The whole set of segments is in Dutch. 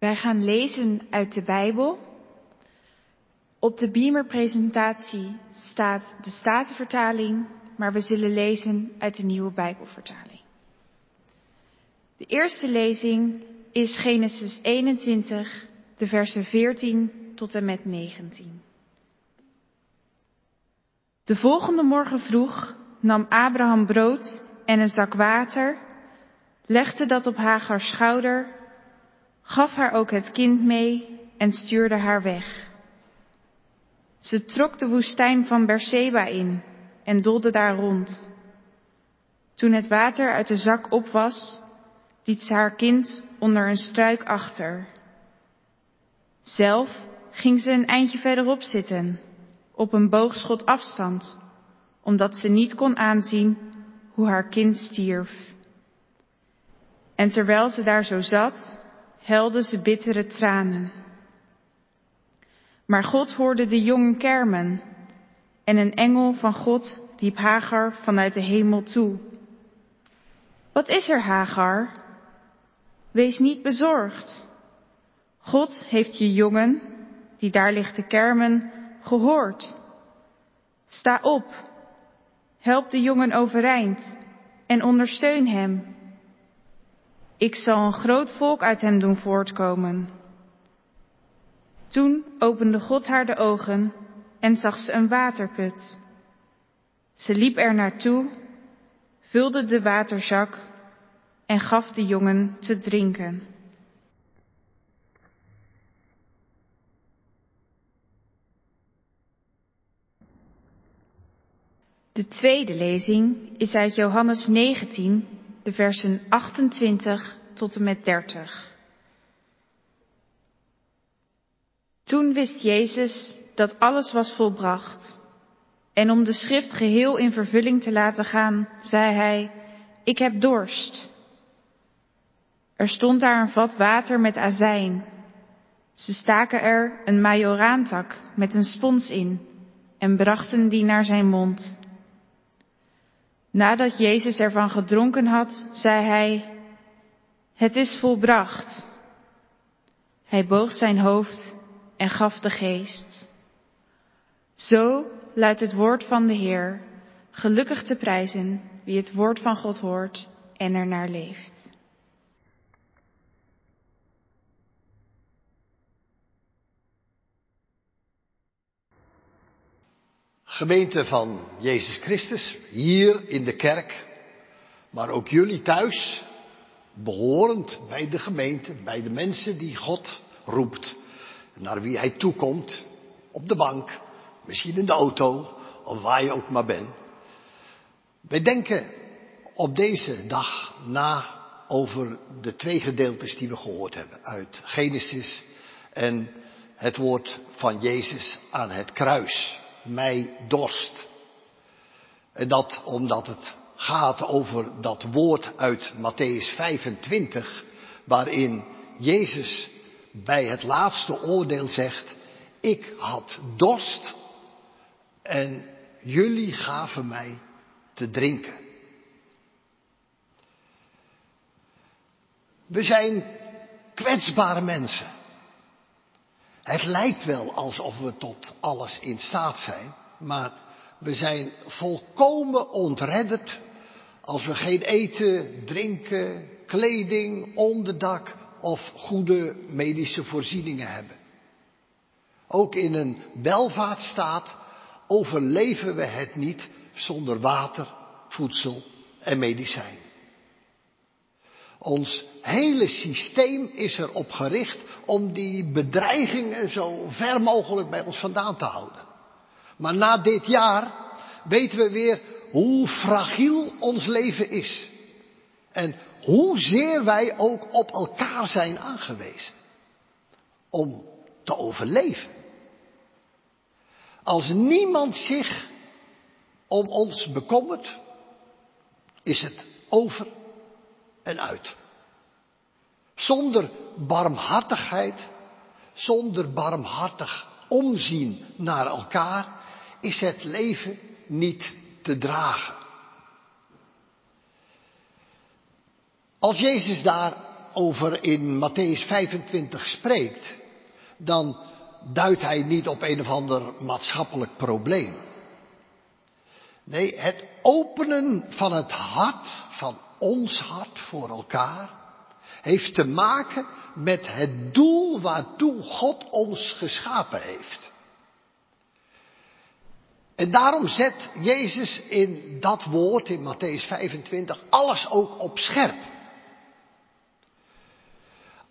Wij gaan lezen uit de Bijbel. Op de Beamer-presentatie staat de Statenvertaling, maar we zullen lezen uit de Nieuwe Bijbelvertaling. De eerste lezing is Genesis 21, de versen 14 tot en met 19. De volgende morgen vroeg nam Abraham brood en een zak water, legde dat op Hagars schouder, gaf haar ook het kind mee en stuurde haar weg. Ze trok de woestijn van Berseba in en dolde daar rond. Toen het water uit de zak op was, liet ze haar kind onder een struik achter. Zelf ging ze een eindje verderop zitten, op een boogschot afstand, omdat ze niet kon aanzien hoe haar kind stierf. En terwijl ze daar zo zat, helde ze bittere tranen. Maar God hoorde de jongen kermen en een engel van God riep Hagar vanuit de hemel toe. Wat is er, Hagar? Wees niet bezorgd. God heeft je jongen, die daar ligt te kermen, gehoord. Sta op, help de jongen overeind en ondersteun hem. Ik zal een groot volk uit hem doen voortkomen. Toen opende God haar de ogen en zag ze een waterput. Ze liep er naartoe, vulde de waterzak en gaf de jongen te drinken. De tweede lezing is uit Johannes 19, de versen 28 tot en met 30. Toen wist Jezus dat alles was volbracht. En om de schrift geheel in vervulling te laten gaan, zei hij, ik heb dorst. Er stond daar een vat water met azijn. Ze staken er een majoraantak met een spons in en brachten die naar zijn mond. Nadat Jezus ervan gedronken had, zei hij, het is volbracht. Hij boog zijn hoofd en gaf de geest. Zo luidt het woord van de Heer, gelukkig te prijzen wie het woord van God hoort en er naar leeft. Gemeente van Jezus Christus, hier in de kerk, maar ook jullie thuis, behorend bij de gemeente, bij de mensen die God roept, naar wie Hij toekomt, op de bank, misschien in de auto, of waar je ook maar bent. Wij denken op deze dag na over de twee gedeeltes die we gehoord hebben uit Genesis en het woord van Jezus aan het kruis mij dorst. En dat omdat het gaat over dat woord uit Matthäus 25, waarin Jezus bij het laatste oordeel zegt, ik had dorst en jullie gaven mij te drinken. We zijn kwetsbare mensen. Het lijkt wel alsof we tot alles in staat zijn, maar we zijn volkomen ontredderd als we geen eten, drinken, kleding, onderdak of goede medische voorzieningen hebben. Ook in een welvaartsstaat overleven we het niet zonder water, voedsel en medicijn. Ons hele systeem is erop gericht om die bedreigingen zo ver mogelijk bij ons vandaan te houden. Maar na dit jaar weten we weer hoe fragiel ons leven is. En hoezeer wij ook op elkaar zijn aangewezen. Om te overleven. Als niemand zich om ons bekommert, is het over en uit. Zonder barmhartigheid, zonder barmhartig omzien naar elkaar, is het leven niet te dragen. Als Jezus daar over in Matthäus 25 spreekt, dan duidt hij niet op een of ander maatschappelijk probleem. Nee, het openen van het hart, van ons hart voor elkaar, heeft te maken met het doel waartoe God ons geschapen heeft. En daarom zet Jezus in dat woord, in Matthäus 25, alles ook op scherp.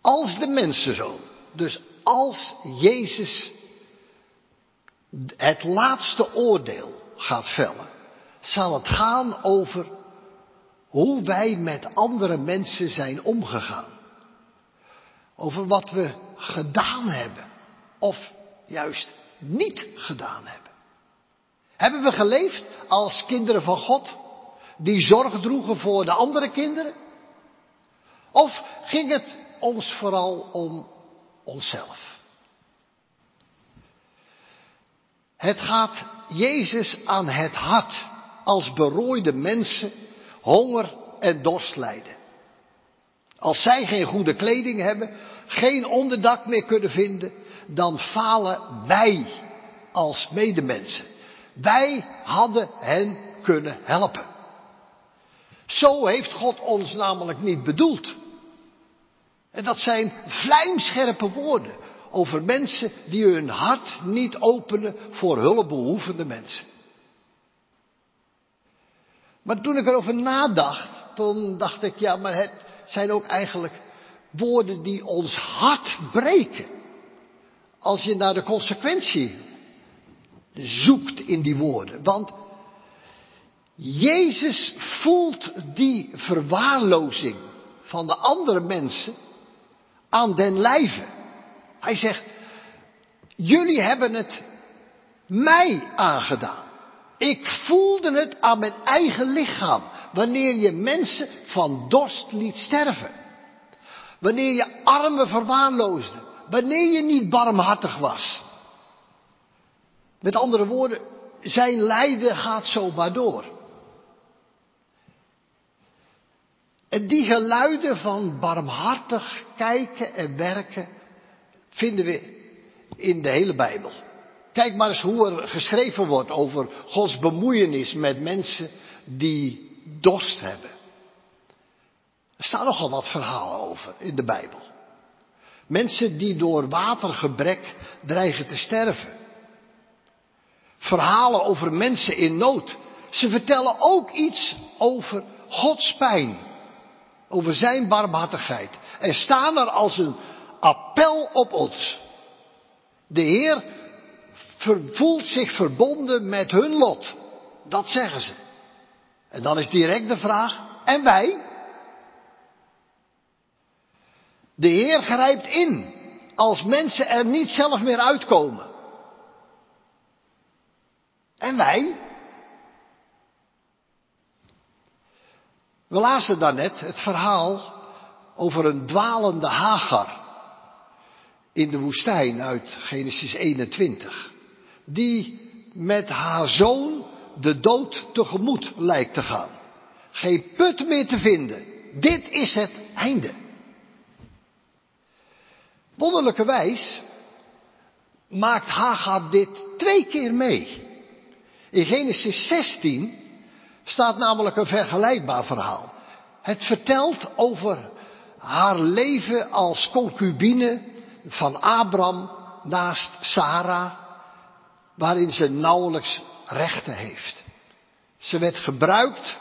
Als de mensenzoon, dus als Jezus het laatste oordeel gaat vellen, zal het gaan over hoe wij met andere mensen zijn omgegaan. Over wat we gedaan hebben of juist niet gedaan hebben. Hebben we geleefd als kinderen van God die zorg droegen voor de andere kinderen? Of ging het ons vooral om onszelf? Het gaat Jezus aan het hart als berooide mensen honger en dorst lijden. Als zij geen goede kleding hebben, geen onderdak meer kunnen vinden, dan falen wij als medemensen. Wij hadden hen kunnen helpen. Zo heeft God ons namelijk niet bedoeld. En dat zijn vlijmscherpe woorden over mensen die hun hart niet openen voor hulpbehoevende mensen. Maar toen ik erover nadacht, toen dacht ik, ja, maar het zijn ook eigenlijk woorden die ons hart breken. Als je naar de consequentie zoekt in die woorden. Want Jezus voelt die verwaarlozing van de andere mensen aan den lijve. Hij zegt, jullie hebben het mij aangedaan. Ik voelde het aan mijn eigen lichaam. Wanneer je mensen van dorst liet sterven. Wanneer je armen verwaarloosde. Wanneer je niet barmhartig was. Met andere woorden, zijn lijden gaat zomaar door. En die geluiden van barmhartig kijken en werken vinden we in de hele Bijbel. Kijk maar eens hoe er geschreven wordt over Gods bemoeienis met mensen die dorst hebben. Er staan nogal wat verhalen over in de Bijbel. Mensen die door watergebrek dreigen te sterven. Verhalen over mensen in nood. Ze vertellen ook iets over Gods pijn. Over zijn barmhartigheid. En staan er als een appel op ons. De Heer voelt zich verbonden met hun lot. Dat zeggen ze. En dan is direct de vraag, en wij? De Heer grijpt in als mensen er niet zelf meer uitkomen. En wij? We lazen daarnet het verhaal over een dwalende Hagar in de woestijn uit Genesis 21 die met haar zoon de dood tegemoet lijkt te gaan. Geen put meer te vinden. Dit is het einde. Wonderlijkerwijs maakt Hagar dit twee keer mee. In Genesis 16 staat namelijk een vergelijkbaar verhaal. Het vertelt over haar leven als concubine van Abram naast Sarah waarin ze nauwelijks rechten heeft. Ze werd gebruikt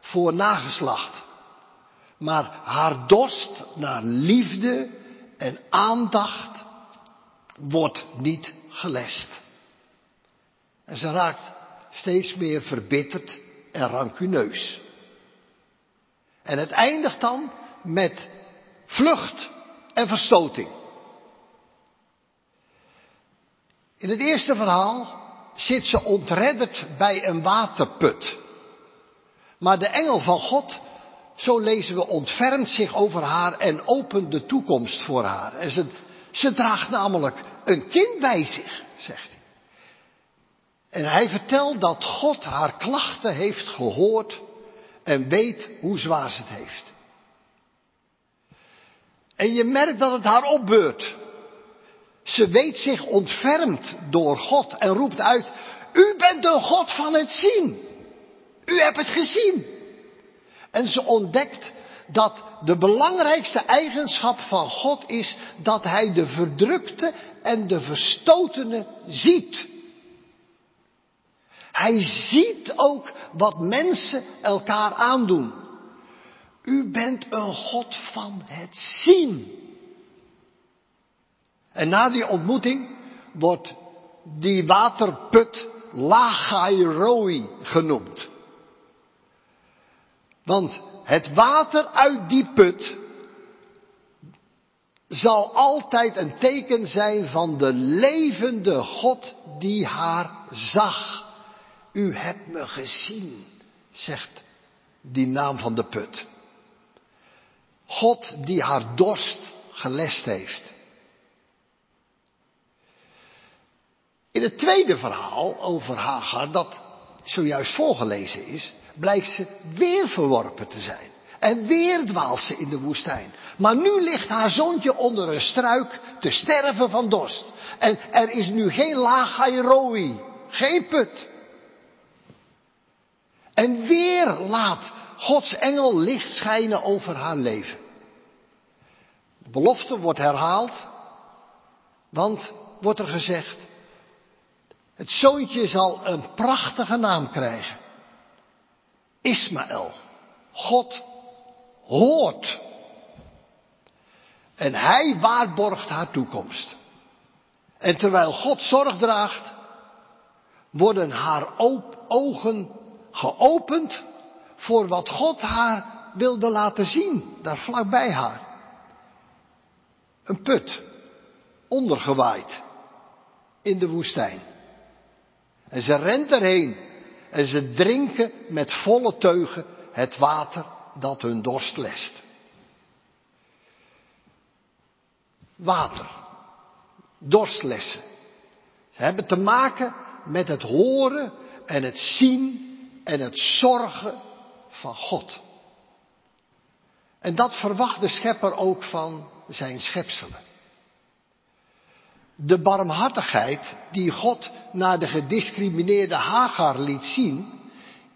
voor nageslacht. Maar haar dorst naar liefde en aandacht wordt niet gelest. En ze raakt steeds meer verbitterd en rancuneus. En het eindigt dan met vlucht en verstoting. In het eerste verhaal zit ze ontredderd bij een waterput. Maar de engel van God, zo lezen we, ontfermt zich over haar en opent de toekomst voor haar. En ze, ze draagt namelijk een kind bij zich, zegt hij. En hij vertelt dat God haar klachten heeft gehoord en weet hoe zwaar ze het heeft. En je merkt dat het haar opbeurt. Ze weet zich ontfermd door God en roept uit, u bent de God van het zien. U hebt het gezien. En ze ontdekt dat de belangrijkste eigenschap van God is dat Hij de verdrukte en de verstotene ziet. Hij ziet ook wat mensen elkaar aandoen. U bent een God van het zien. En na die ontmoeting wordt die waterput Lagairoi genoemd. Want het water uit die put zal altijd een teken zijn van de levende God die haar zag. U hebt me gezien, zegt die naam van de put. God die haar dorst gelest heeft. In het tweede verhaal over Hagar, dat zojuist voorgelezen is, blijkt ze weer verworpen te zijn. En weer dwaalt ze in de woestijn. Maar nu ligt haar zoontje onder een struik te sterven van dorst. En er is nu geen Lagairoi, geen put. En weer laat Gods engel licht schijnen over haar leven. De belofte wordt herhaald, want wordt er gezegd, het zoontje zal een prachtige naam krijgen. Ismaël. God hoort. En hij waarborgt haar toekomst. En terwijl God zorg draagt, worden haar ogen geopend voor wat God haar wilde laten zien, daar vlakbij haar. Een put, ondergewaaid, in de woestijn. En ze rent erheen en ze drinken met volle teugen het water dat hun dorst lest. Water, dorstlessen. Ze hebben te maken met het horen en het zien en het zorgen van God. En dat verwacht de schepper ook van zijn schepselen. De barmhartigheid die God naar de gediscrimineerde Hagar liet zien,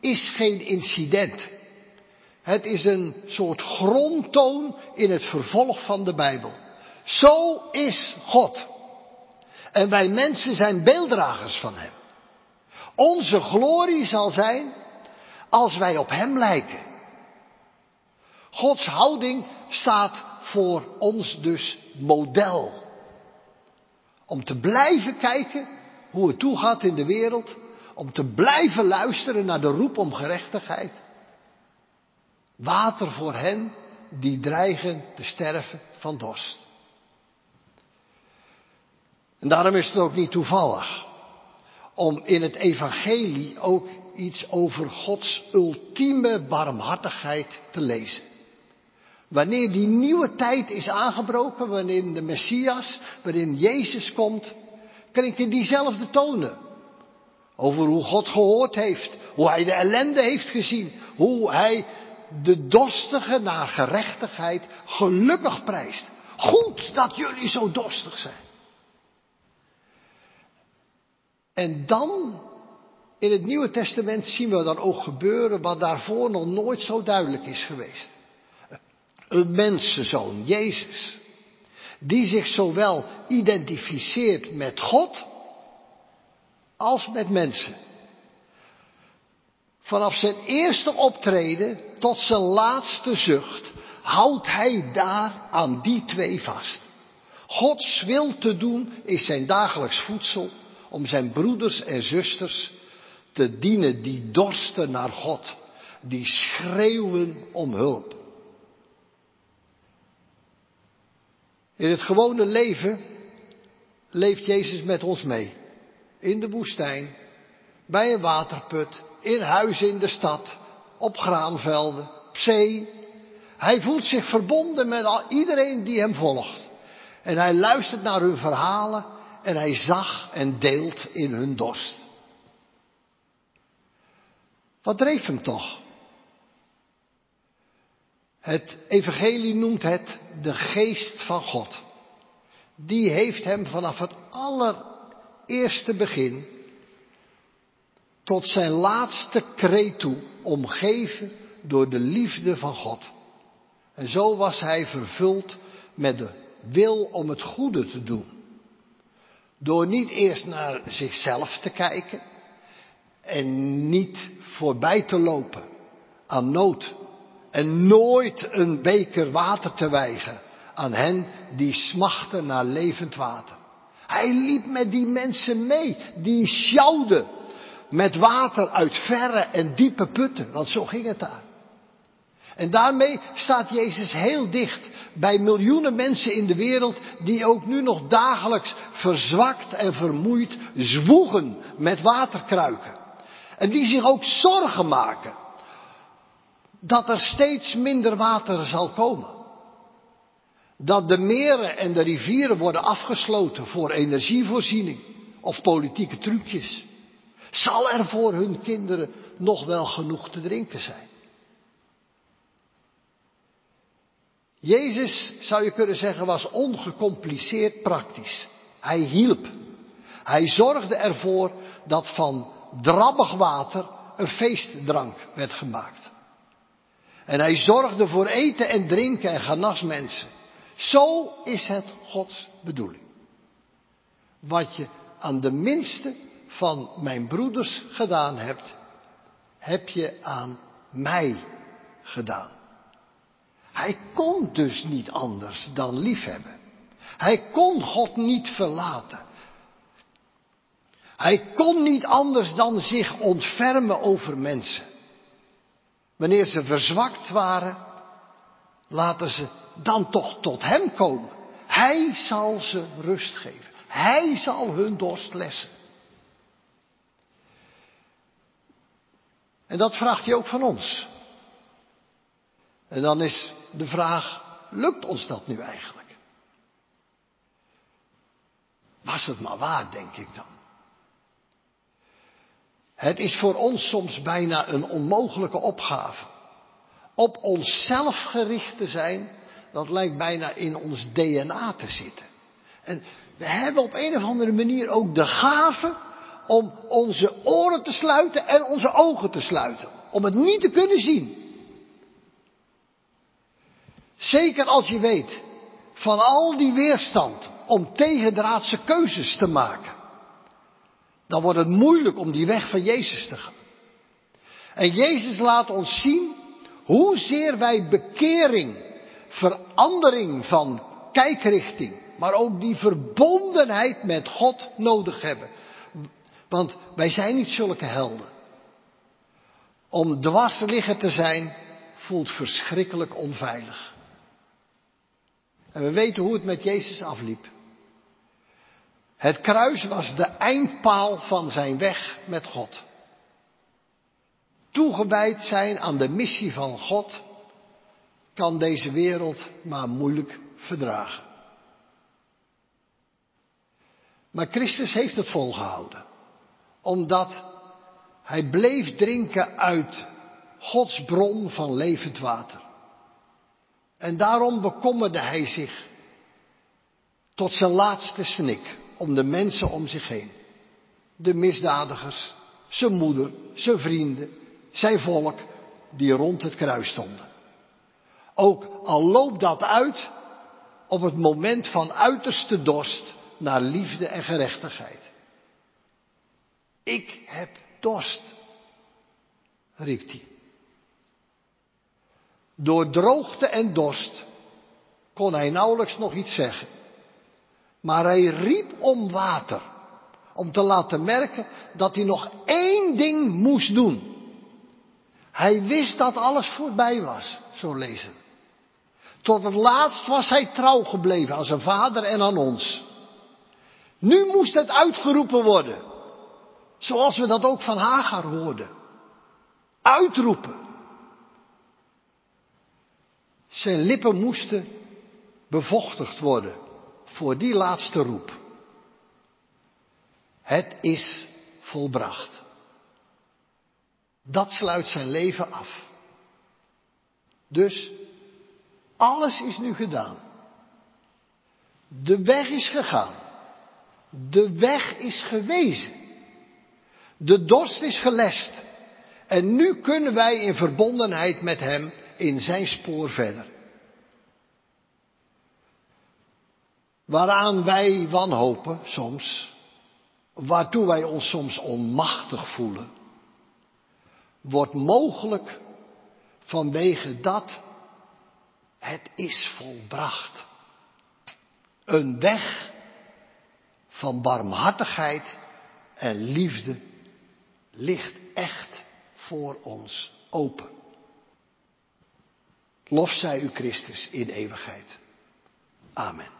is geen incident. Het is een soort grondtoon in het vervolg van de Bijbel. Zo is God. En wij mensen zijn beelddragers van Hem. Onze glorie zal zijn als wij op Hem lijken. Gods houding staat voor ons dus model. Om te blijven kijken hoe het toegaat in de wereld. Om te blijven luisteren naar de roep om gerechtigheid. Water voor hen die dreigen te sterven van dorst. En daarom is het ook niet toevallig om in het evangelie ook iets over Gods ultieme barmhartigheid te lezen. Wanneer die nieuwe tijd is aangebroken, wanneer de Messias, waarin Jezus komt, klinken diezelfde tonen. Over hoe God gehoord heeft, hoe hij de ellende heeft gezien, hoe hij de dorstige naar gerechtigheid gelukkig prijst. Goed dat jullie zo dorstig zijn. En dan, in het Nieuwe Testament zien we dan ook gebeuren wat daarvoor nog nooit zo duidelijk is geweest. Een mensenzoon, Jezus, die zich zowel identificeert met God als met mensen. Vanaf zijn eerste optreden tot zijn laatste zucht houdt hij daar aan die twee vast. Gods wil te doen is zijn dagelijks voedsel om zijn broeders en zusters te dienen die dorsten naar God, die schreeuwen om hulp. In het gewone leven leeft Jezus met ons mee. In de woestijn, bij een waterput, in huizen in de stad, op graanvelden, op zee. Hij voelt zich verbonden met iedereen die hem volgt. En hij luistert naar hun verhalen en hij zag en deelt in hun dorst. Wat dreef hem toch? Het evangelie noemt het de geest van God. Die heeft hem vanaf het allereerste begin tot zijn laatste kreet toe omgeven door de liefde van God. En zo was hij vervuld met de wil om het goede te doen. Door niet eerst naar zichzelf te kijken en niet voorbij te lopen aan nood en nooit een beker water te weigeren aan hen die smachten naar levend water. Hij liep met die mensen mee, die sjouwden met water uit verre en diepe putten, want zo ging het daar. En daarmee staat Jezus heel dicht bij miljoenen mensen in de wereld die ook nu nog dagelijks verzwakt en vermoeid zwoegen met waterkruiken. En die zich ook zorgen maken dat er steeds minder water zal komen. Dat de meren en de rivieren worden afgesloten voor energievoorziening of politieke trucjes. Zal er voor hun kinderen nog wel genoeg te drinken zijn? Jezus, zou je kunnen zeggen, was ongecompliceerd praktisch. Hij hielp. Hij zorgde ervoor dat van drabbig water een feestdrank werd gemaakt. En hij zorgde voor eten en drinken en genas mensen. Zo is het Gods bedoeling. Wat je aan de minste van mijn broeders gedaan hebt, heb je aan mij gedaan. Hij kon dus niet anders dan liefhebben. Hij kon God niet verlaten. Hij kon niet anders dan zich ontfermen over mensen. Wanneer ze verzwakt waren, laten ze dan toch tot Hem komen. Hij zal ze rust geven. Hij zal hun dorst lessen. En dat vraagt hij ook van ons. En dan is de vraag, lukt ons dat nu eigenlijk? Was het maar waar, denk ik dan. Het is voor ons soms bijna een onmogelijke opgave. Op onszelf gericht te zijn, dat lijkt bijna in ons DNA te zitten. En we hebben op een of andere manier ook de gave om onze oren te sluiten en onze ogen te sluiten. Om het niet te kunnen zien. Zeker als je weet van al die weerstand om tegendraadse keuzes te maken. Dan wordt het moeilijk om die weg van Jezus te gaan. En Jezus laat ons zien hoezeer wij bekering, verandering van kijkrichting, maar ook die verbondenheid met God nodig hebben. Want wij zijn niet zulke helden. Om dwars liggen te zijn voelt verschrikkelijk onveilig. En we weten hoe het met Jezus afliep. Het kruis was de eindpaal van zijn weg met God. Toegewijd zijn aan de missie van God kan deze wereld maar moeilijk verdragen. Maar Christus heeft het volgehouden, omdat hij bleef drinken uit Gods bron van levend water. En daarom bekommerde hij zich tot zijn laatste snik om de mensen om zich heen. De misdadigers, zijn moeder, zijn vrienden, zijn volk die rond het kruis stonden. Ook al loopt dat uit op het moment van uiterste dorst naar liefde en gerechtigheid. Ik heb dorst, riep hij. Door droogte en dorst kon hij nauwelijks nog iets zeggen. Maar hij riep om water. Om te laten merken dat hij nog één ding moest doen. Hij wist dat alles voorbij was, zo lezen. Tot het laatst was hij trouw gebleven aan zijn vader en aan ons. Nu moest het uitgeroepen worden. Zoals we dat ook van Hagar hoorden. Uitroepen. Zijn lippen moesten bevochtigd worden voor die laatste roep. Het is volbracht. Dat sluit zijn leven af. Dus Alles is nu gedaan. De weg is gegaan. De weg is gewezen. De dorst is gelest. En nu kunnen wij in verbondenheid met Hem in Zijn spoor verder. Waaraan wij wanhopen soms, waartoe wij ons soms onmachtig voelen, wordt mogelijk vanwege dat het is volbracht. Een weg van barmhartigheid en liefde ligt echt voor ons open. Lof zij u Christus in eeuwigheid. Amen.